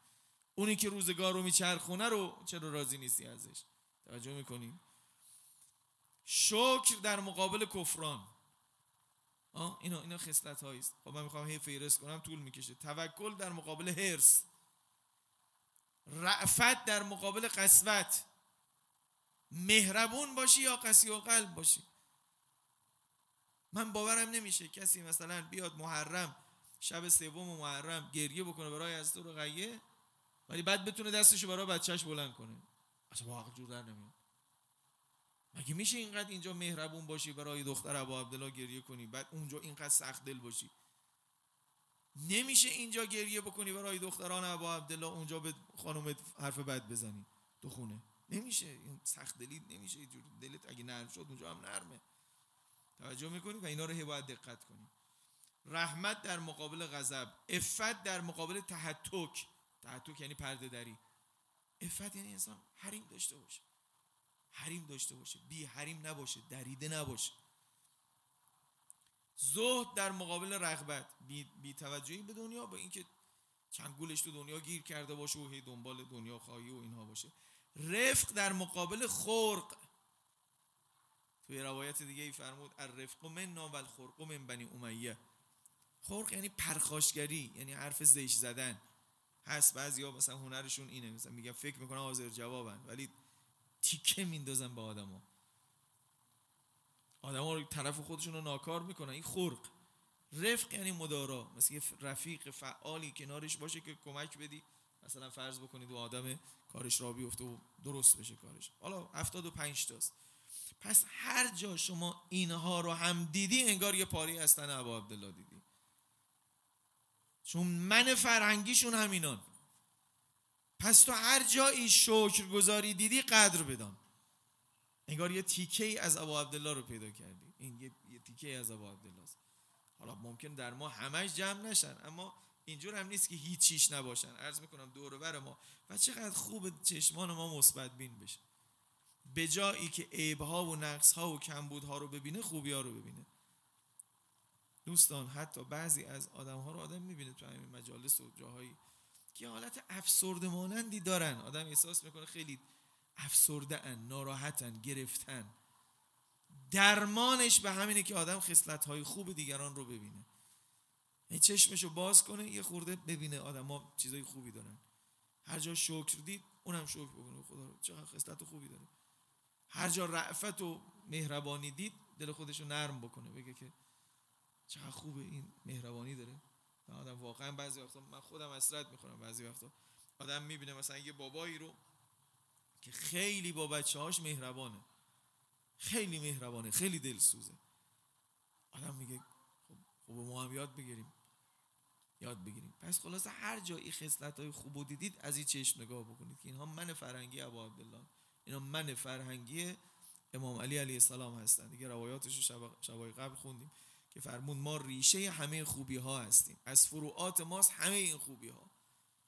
A: اونی که روزگار رو میچرخونه رو چرا راضی نیستی ازش؟ توجه می‌کنیم شکر در مقابل کفران. آه اینا اینا خصلت است خب من می‌خوام هی فیرست کنم طول می‌کشه. توکل در مقابل هرس رعفت در مقابل قسوت. مهربون باشی یا قسی و قلب باشی. من باورم نمیشه کسی مثلا بیاد محرم شب سوم محرم گریه بکنه برای از تو غیه ولی بعد بتونه دستشو برای بچهش بلند کنه. اصلا واقع جور در نمیاد. مگه میشه اینقدر اینجا مهربون باشی برای دختر ابا عبدالله گریه کنی بعد اونجا اینقدر سخت دل باشی؟ نمیشه اینجا گریه بکنی برای دختران ابا عبدالله اونجا به خانومت حرف بد بزنی. تو خونه. نمیشه. این سخت دلی نمیشه. اینجوری دلت اگه نرم شد اونجا هم نرمه. توجه می‌کنی؟ و اینا رو باید دقت کنی. رحمت در مقابل غضب. افت در مقابل تحتک. تحتک یعنی پرده دری. افت یعنی انسان حریم داشته باشه. حریم داشته باشه. بی حریم نباشه. دریده نباشه. زهد در مقابل رغبت. بی, بی توجهی به دنیا با اینکه چنگولش تو دنیا گیر کرده باشه و هی دنبال دنیا خواهی و اینها باشه. رفق در مقابل خرق. توی روایت دیگه ای فرمود الرفق من و الخرق من بنی امیه. خرق یعنی پرخاشگری یعنی حرف زیش زدن. هست بعضی ها مثلا هنرشون اینه مثلا میگن فکر می‌کنن حاضر جوابن ولی تیکه میندازن به آدما. آدما رو طرف خودشون رو ناکار می‌کنن. این خرق. رفق یعنی مدارا. مثل یه رفیق فعالی کنارش باشه که کمک بدی. مثلا فرض بکنید و آدم کارش را بیفته و درست بشه کارش. حالا 75 تاست. پس هر جا شما اینها رو هم دیدی انگار یه پاری از تن ابا عبدالله دیدی چون من فرهنگیشون همینان. پس تو هر جایی شکر گذاری دیدی قدر بدان. انگار یه تیکه ای از ابا عبدالله رو پیدا کردی. این یه, تیکه ای از ابا عبدالله است حالا ممکن در ما همش جمع نشن اما اینجور هم نیست که هیچیش نباشن. عرض می‌کنم دور بر ما. و چقدر خوب چشمان ما مثبت بین بشه. به جایی که عیبها و نقصها و کمبودها رو ببینه خوبی ها رو ببینه. دوستان حتی بعضی از آدم ها رو آدم می‌بینه تو همین مجالس و جاهایی که حالت افسرده مانندی دارن. آدم احساس می‌کنه خیلی افسرده ان ناراحتن گرفتن. درمانش به همینه که آدم خصلت های خوب دیگران رو ببینه. چشمشو باز کنه یه خورده ببینه ها چیزای خوبی دارن. هر جا شکر دید اونم شکر بکنه. خدا رو چقدر خصلت خوبی داره. هر جا رعفت و مهربانی دید دل خودش رو نرم بکنه. بگه که چقدر خوبه این مهربانی داره. آدم واقعا بعضی وقتا من خودم اسرت می‌خورم بعضی وقتا. آدم می‌بینه مثلا یه بابایی رو که خیلی با بچه هاش مهربانه. خیلی مهربانه خیلی دلسوزه. آدم میگه خب, خب ما هم یاد بگیریم. یاد بگیریم. پس خلاصه هر جایی خصلت های خوب و دیدید از این چشم نگاه بکنید که اینها من فرهنگی ابا عبدالله. اینا من فرهنگی امام علی علیه السلام هستن. دیگه روایاتش رو شبای قبل خوندیم. که فرمون ما ریشه همه خوبی ها هستیم. از فروعات ماست همه این خوبی ها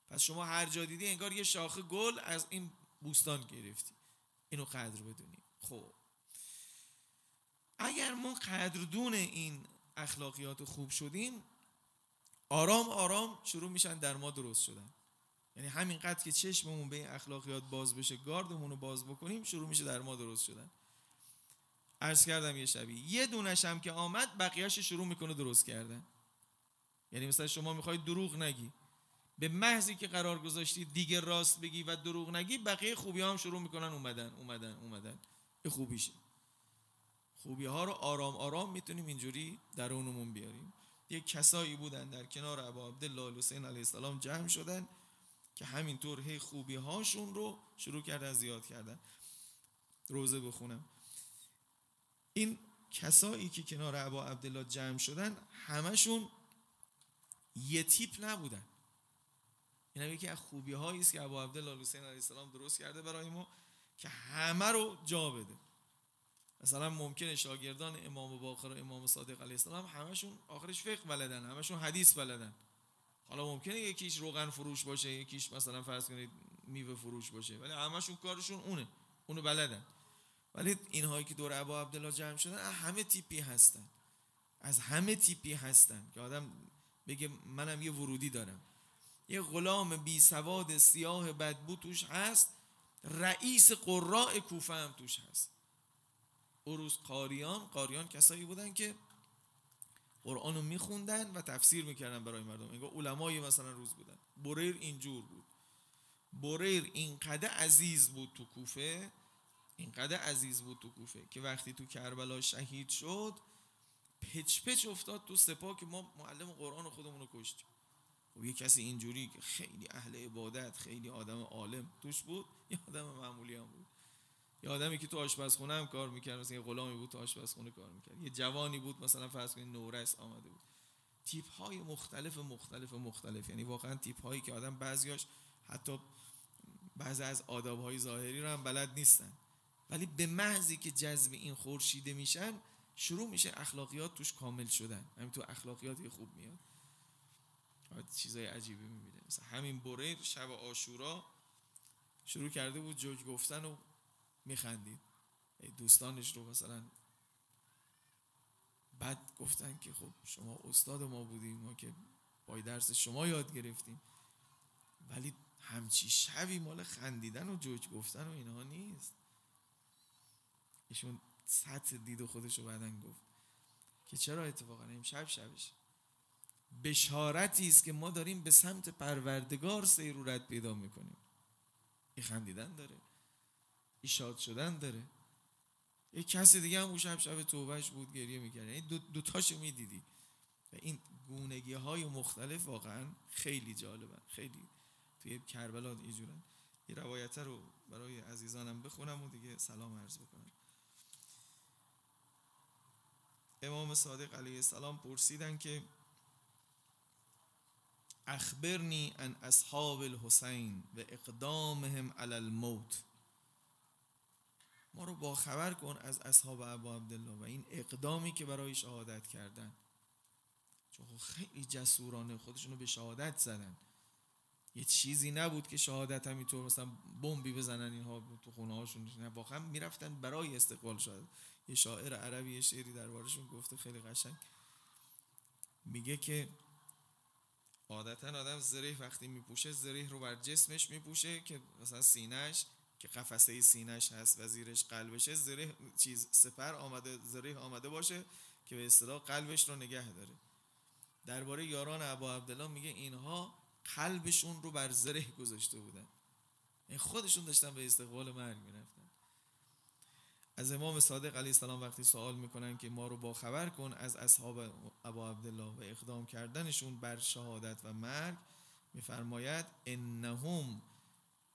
A: پس شما هر جا دیدی انگار یه شاخه گل از این بوستان گرفتی. اینو قدر بدونی. خب. اگر ما قدردون این اخلاقیات خوب شدیم آرام آرام شروع میشن در ما درست شدن. یعنی همینقدر که چشممون به این اخلاقیات باز بشه گاردمون رو باز بکنیم شروع میشه در ما درست شدن. عرض کردم یه شبی. یه دونش هم که آمد بقیهش شروع می‌کنه درست کردن. یعنی مثلا شما می‌خواید دروغ نگی. به محضی که قرار گذاشتی دیگه راست بگی و دروغ نگی بقیه خوبی هم شروع می‌کنن اومدن اومدن اومدن. این خوبیشه خوبی ها رو آرام آرام می‌تونیم اینجوری درونمون بیاریم. یک کسایی بودن در کنار ابا عبدالله حسین علیه السلام جمع شدن که همینطور هی خوبی هاشون رو شروع کردن زیاد کردن. روزه بخونم. این کسایی که کنار ابا عبدالله جمع شدن همشون یه تیپ نبودن. این هم یکی از خوبی است که ابو عبدالله حسین علیه السلام درست کرده برای ما که همه رو جا بده. مثلا ممکنه شاگردان امام باقر و امام صادق علیه السلام همشون آخرش فقه بلدن همشون حدیث بلدن. حالا ممکنه یکیش روغن فروش باشه یکیش مثلا فرض کنید میوه فروش باشه ولی همشون کارشون اونه اونو بلدن. ولی اینهایی که دور ابا عبدالله جمع شدن همه تیپی هستن. از همه تیپی هستن که آدم بگه منم یه ورودی دارم. یه غلام بی سواد سیاه بدبو توش هست رئیس قراء کوفه هم توش هست. اروز قاریان قاریان کسایی بودن که قرآن رو میخوندن و تفسیر می‌کردن برای مردم. انگار علمای مثلا روز بودن. بریر اینجور بود. بریر اینقدر عزیز بود تو کوفه اینقدر عزیز بود تو کوفه که وقتی تو کربلا شهید شد پچ پچ افتاد تو سپاه که ما معلم قرآن خودمون رو کشتیم. خب یه کسی اینجوری که خیلی اهل عبادت خیلی آدم عالم توش بود یه آدم معمولی هم بود. یه آدمی که تو آشپزخونه هم کار می‌کرد مثلا یه غلامی بود تو آشپزخونه کار می‌کرد. یه جوانی بود مثلا فرض کنید نورس آمده بود. تیپ های مختلف مختلف مختلف. یعنی واقعا تیپ هایی که آدم بعضیاش حتی بعضی از آداب های ظاهری رو هم بلد نیستن. ولی به محضی که جذب این خورشیده میشن شروع میشه اخلاقیات توش کامل شدن. همین تو اخلاقیات خوب میاد. چیزای عجیبی می‌بینه. مثلا همین بریر شب آشورا شروع کرده بود جوک گفتن و میخندید. دوستانش رو مثلا بعد گفتن که خب شما استاد ما بودیم ما که با درس شما یاد گرفتیم. ولی همچی شبی مال خندیدن و جوک گفتن و اینها نیست. ایشون سطح دید و خودش رو بعدن گفت که چرا اتفاقا امشب شبش بشارتی است که ما داریم به سمت پروردگار سیرورت پیدا می‌کنیم. این خندیدن داره. این شاد شدن داره. یک کسی دیگه هم اون شب شب توبهش بود گریه می‌کرد. این دو, دو تاشو می‌دیدی. و این گونگی های مختلف واقعا خیلی جالبن. خیلی توی کربلا اینجورن یه روایت رو برای عزیزانم بخونم و دیگه سلام عرض بکنم. امام صادق علیه السلام پرسیدن که اخبرنی ان اصحاب الحسین و اقدامهم علی الموت. ما رو با خبر کن از اصحاب ابا عبدالله و این اقدامی که برای شهادت کردن. چون خب خیلی جسورانه خودشون رو به شهادت زدن. یه چیزی نبود که شهادت همینطور مثلا بمبی بزنن اینها تو خونه هاشون واقعا می‌رفتن برای استقبال شهادت. یه شاعر عربی یه شعری دربارشون گفته خیلی قشنگ. میگه که عادتا آدم زره وقتی میپوشه زره رو بر جسمش میپوشه که مثلا سینهش که قفسه سینهش هست و زیرش قلبشه زره چیز سپر آمده زره آمده باشه که به اصطلاح قلبش رو نگه داره. درباره یاران ابا عبدالله میگه اینها قلبشون رو بر زره گذاشته بودن. این خودشون داشتن به استقبال مرگ می‌رفتن. از امام صادق علیه السلام وقتی سوال می‌کنن که ما رو با خبر کن از اصحاب ابا عبدالله و اقدام کردنشون بر شهادت و مرگ میفرماید انهم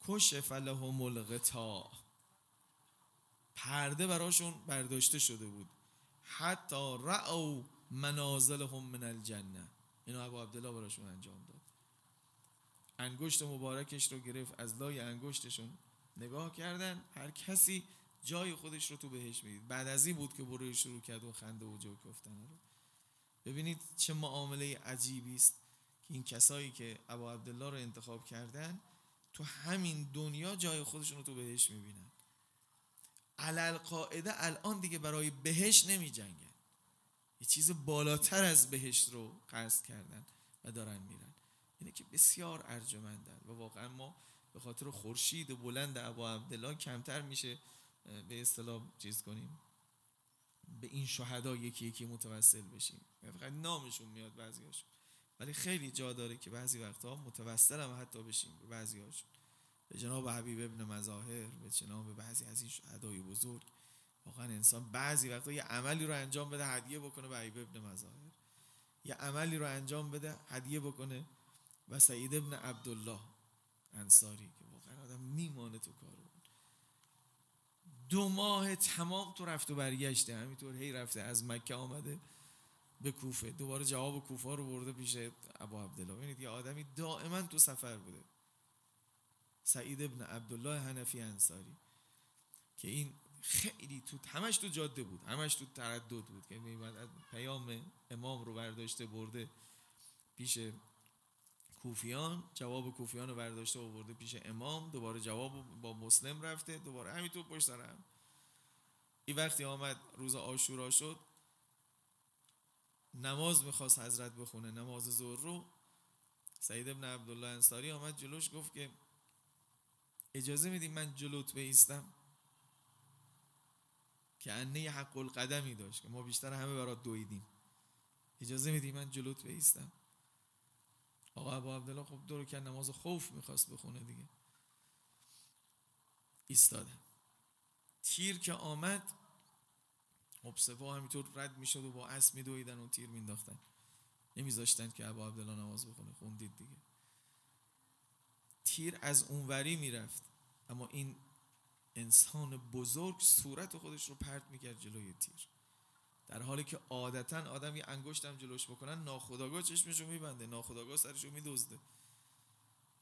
A: کشف لهم الغطاء. پرده براشون برداشته شده بود. حتی رعو منازلهم من الجنه اینو ابو عبدالله براشون انجام داد. انگشت مبارکش رو گرفت از لای انگشتشون نگاه کردن. هر کسی جای خودش رو تو بهش می‌دید. بعد از این بود که بروی شروع کرد و خنده و جو گفتن رو. ببینید چه معامله عجیبی است که این کسایی که ابا عبدالله رو انتخاب کردن تو همین دنیا جای خودشون رو تو بهش می‌بینن. علل قاعده الان دیگه برای بهش نمی جنگن یه چیز بالاتر از بهشت رو قصد کردن و دارن میرن. اینه که بسیار ارجمندن و واقعا ما به خاطر خورشید بلند ابا عبدالله کمتر میشه به اصطلاح چیز کنیم؟ به این شهدا یکی یکی متوسل بشیم. فقط نامشون میاد بعضیاشون. ولی خیلی جا داره که بعضی وقتها متوسل هم حتی بشیم به بعضیاشون. به جناب حبیب ابن مظاهر به جناب بعضی از این شهدای بزرگ. واقعا انسان بعضی وقتا یه عملی رو انجام بده هدیه بکنه به حبیب ابن مظاهر. یه عملی رو انجام بده هدیه بکنه و سعید ابن عبدالله انصاری که واقعا آدم میمانه تو کارو دو ماه تمام تو رفت و برگشته. همینطور هی رفته از مکه آمده به کوفه. دوباره جواب کوفه رو برده پیش ابا عبدالله. ببینید یه آدمی دائما تو سفر بوده. سعید ابن عبدالله حنفی انصاری که این خیلی تو همش تو جاده بود همش تو تردد بود که پیام امام رو برداشته برده پیش کوفیان جواب کوفیان رو برداشته و برده پیش امام دوباره جواب با مسلم رفته دوباره همینطور پشت سرم. این وقتی آمد روز آشورا شد نماز می‌خواست حضرت بخونه نماز ظهر رو. سعید ابن عبدالله انصاری آمد جلوش گفت که اجازه میدیم من جلوت بیستم؟ که انه حق القدمی داشت که ما بیشتر همه برات دویدیم. اجازه میدیم من جلوت بیستم؟ آقا ابو عبدالله خب دورو که نماز خوف می‌خواست بخونه دیگه. ایستادم تیر که آمد خب سپاه همینطور رد می‌شد و با اسب میدویدن و تیر مینداختن نمیذاشتن که ابو عبدالله نماز بخونه خوندید دیگه. تیر از اونوری می‌رفت. اما این انسان بزرگ صورت خودش رو پرت می‌کرد جلوی تیر. در حالی که عادتا آدم یه انگشتم جلوش بکنن ناخداگاه چشمشو میبنده ناخداگاه سرشو میدزده.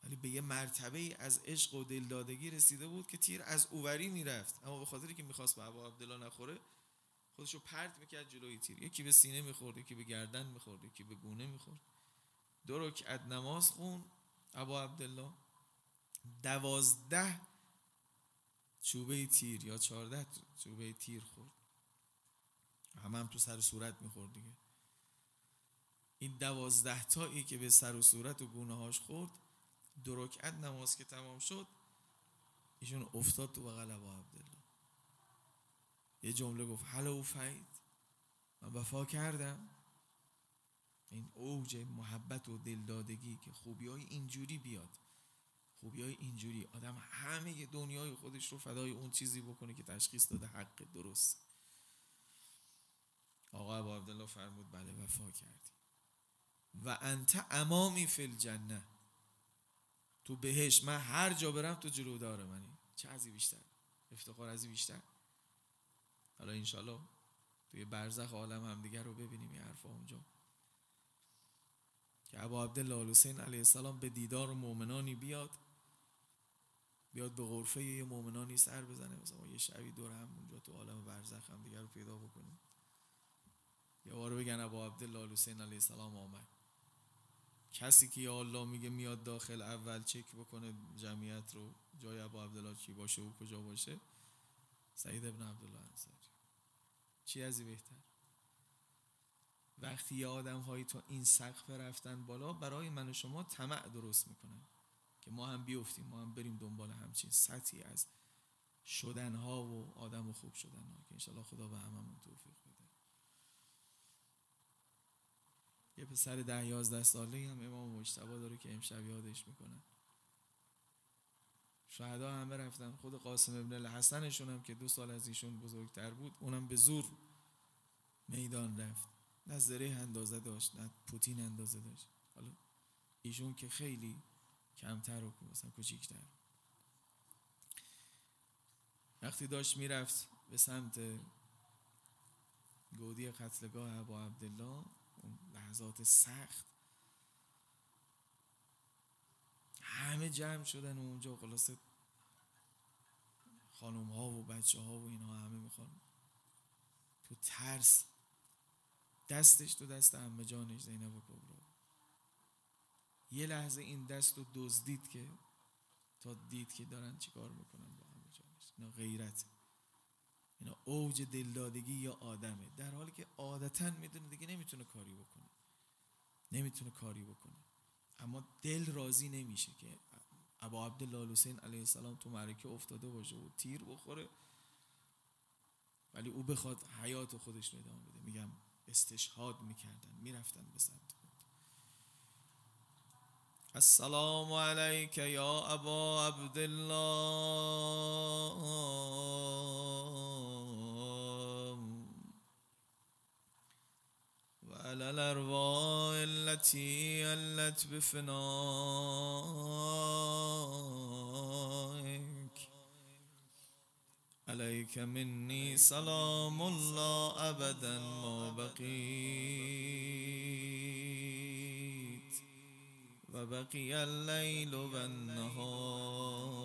A: ولی به یه مرتبه از عشق و دلدادگی رسیده بود که تیر از اووری می‌رفت. اما به خاطری که می‌خواست به ابا عبدالله نخوره خودشو پرت می‌کرد جلوی تیر. یکی به سینه می‌خورد یکی به گردن می‌خورد یکی به گونه می‌خورد. دو رکعت نماز خون ابا عبدالله. دوازده چوبه تیر یا چارده چوبه تیر خورد. همه هم تو سر و صورت می‌خورد دیگه. این دوازده تایی که به سر و صورت و گونه هاش خورد دو رکعت نماز که تمام شد ایشون افتاد تو بغل ابا عبدالله. یه جمله گفت هلو فید من وفا کردم. این اوج محبت و دلدادگی که خوبی های اینجوری بیاد خوبی های اینجوری. آدم همه دنیای خودش رو فدای اون چیزی بکنه که تشخیص داده حق درست. آقا ابو عبدالله فرمود بله وفا کردی و انت امامی فی الجنه. تو بهش من هر جا برم تو جلو داره منی. چه ازی بیشتر؟ افتخار ازی بیشتر؟ حالا انشالله توی برزخ عالم هم دیگر رو ببینیم این حرفا اونجا. که ابو عبدالله حسین علیه السلام به دیدار مؤمنانی بیاد بیاد به غرفه یه مؤمنانی سر بزنه مثلا یه شبی دور هم اونجا تو عالم برزخ هم دیگر رو پیدا بکنیم. یه بار بگن ابا عبدالله حسین علیه السلام آمد. کسی که یا الله میگه میاد داخل اول چک بکنه جمعیت رو جای ابا عبدالله کی باشه و کجا باشه؟ سعید ابن عبدالله انصاری. چی ازی بهتر؟ وقتی یه آدم هایی تا این سقف رفتن بالا برای من و شما طمع درست می‌کنن که ما هم بیفتیم ما هم بریم دنبال همچین سطحی از شدن ها و آدم خوب شدن ها که انشالله خدا به هممون توفیق بده یه پسر ده یازده ساله هم امام مجتبا داره که امشب یادش می‌کنن شهدا همه رفتن. خود قاسم ابن الحسنشون هم که دو سال از ایشون بزرگتر بود اونم به زور میدان رفت. نه زره اندازه داشت نه پوتین اندازه داشت. حالا ایشون که خیلی کمتر و مثلا کوچیکتر. وقتی داشت می‌رفت به سمت گودی قتلگاه ابا عبدالله لحظات سخت. همه جمع شدن اونجا خلاصه خانوم ها و بچه ها و اینها همه می‌خوان. تو ترس. دستش تو دست همه جانش زینب و کبرا. یه لحظه این دست رو دزدید که تا دید که دارن چیکار می‌کنن با همه جانش. اینا غیرت. اینا اوج دلدادگی یا آدمه. در حالی که عادتا می‌دونه دیگه نمی‌تونه کاری بکنه. نمی‌تونه کاری بکنه. اما دل راضی نمیشه که ابا عبدالله حسین علیه السلام تو معرکه افتاده باشه و تیر بخوره. ولی او بخواد حیات خودش رو ادامه بده. میگم استشهاد می‌کردن. می‌رفتن به سمت السلام علیک یا ابا عبدالله. على الأرواح التي ألت بفنائك. عليك مني سلام الله أبدا ما بقيت وبقي الليل والنهار.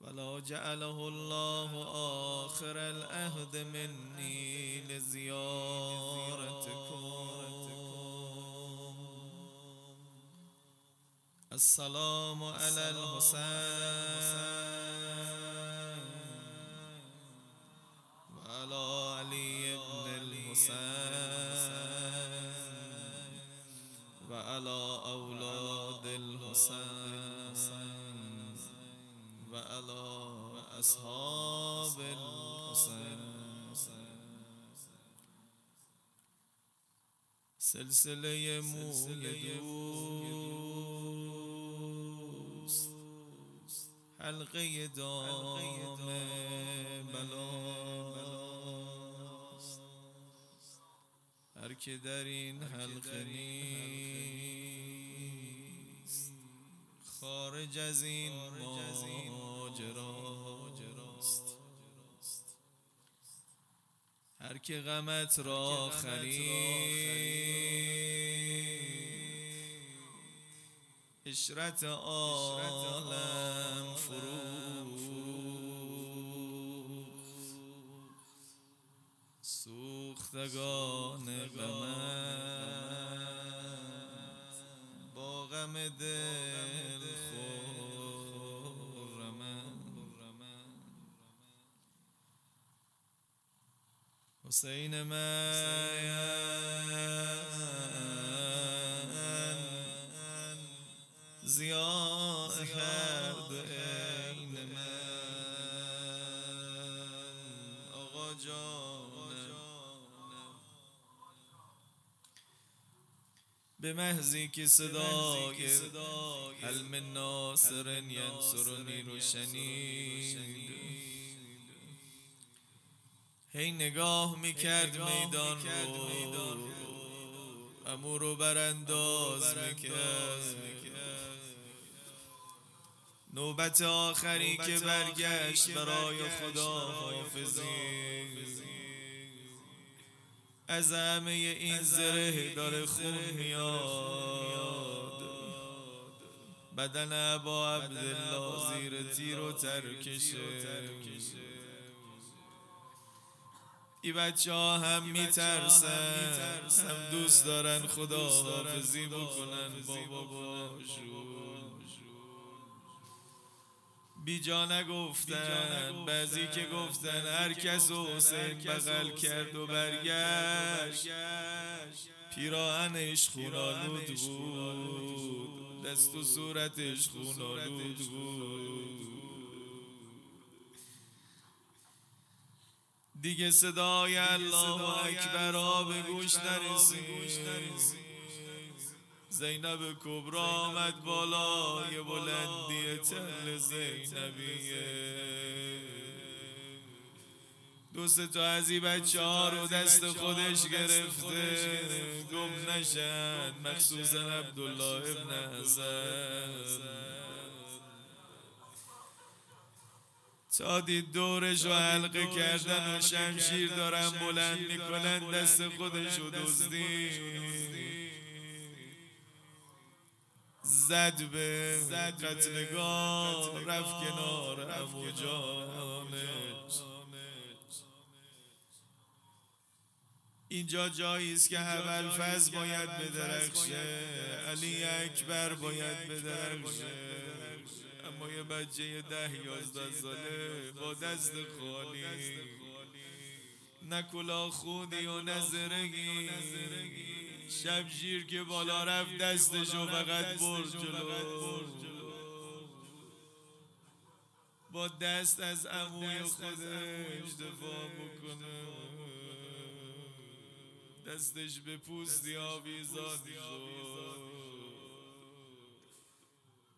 A: ولا جعله الله آخر الأهد مني لزيارتكم. السلام على الحسين وعلى علي بن الحسين وعلى أولاد الحسين. أصحاب الحسين سلسله موی دوست. حلقه دام بلاست هر که در این حلقه نیست. خارج از این ماجرا. هر که غمت را خرید. اشرت عالم فروخ سوختگان غمت. با غم دل حسین من زیاد کرد این من. آقا جانم به محضی که صدای علم ناصر ینصرنی رو شنید. هی نگاه می‌کرد میدان رو. امو رو. برانداز می‌کرد. نوبت آخری که برگشت برای خدا حافظی از همه این زره داره خون میاد. بدن با عبدالله زیر تیر و ترکشه ای بچه ها هم میترسن. هم دوست دارن خدا حافظی بکنن بابا باشون بیجا نگفتن بعضی که گفتن هر کس حسین بغل کرد و برگشت. پیراهنش خونالود بود. دست و صورتش خونالود بود. دیگه صدای الله اکبر به گوش نرسید. زینب کبرا آمد بالا یه بلندی تل زینبیه. دو تا از این بچه ها رو دست خودش گرفته. گم نشن. مخصوصا عبدالله ابن حسن. تا دید دورش و حلقه کردن و شمشیر دارن بلند می‌کنن دست خودش رو دزدی. زد به قتلگاه رفت کنار امو جانش اینجا جایی است که اول فز باید بدرخشه. علی اکبر باید بدرخشه. یه بچه ده یازده ساله با دست خالی. نه کلا خودی و نظرگی شمشیر که بالا رفت دستشو فقط برد جلو. با دست از عموی خودش دفاع بکنه. دستش به پوستی آویزان شد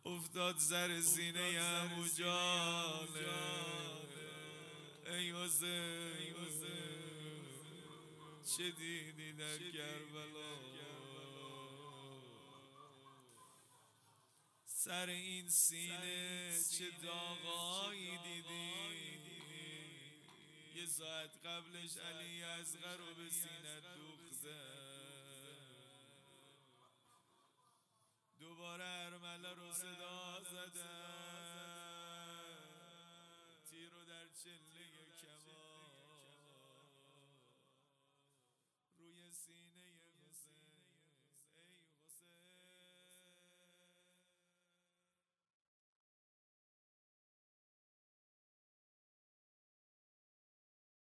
A: افتاد سر سینه عمو جانه ای حسین چه دیدی در کربلا؟ سر این سینه چه داغایی دیدی؟ یه ساعت قبلش علی از رو به سینه دوخ دوباره ارمله رو صدا زدن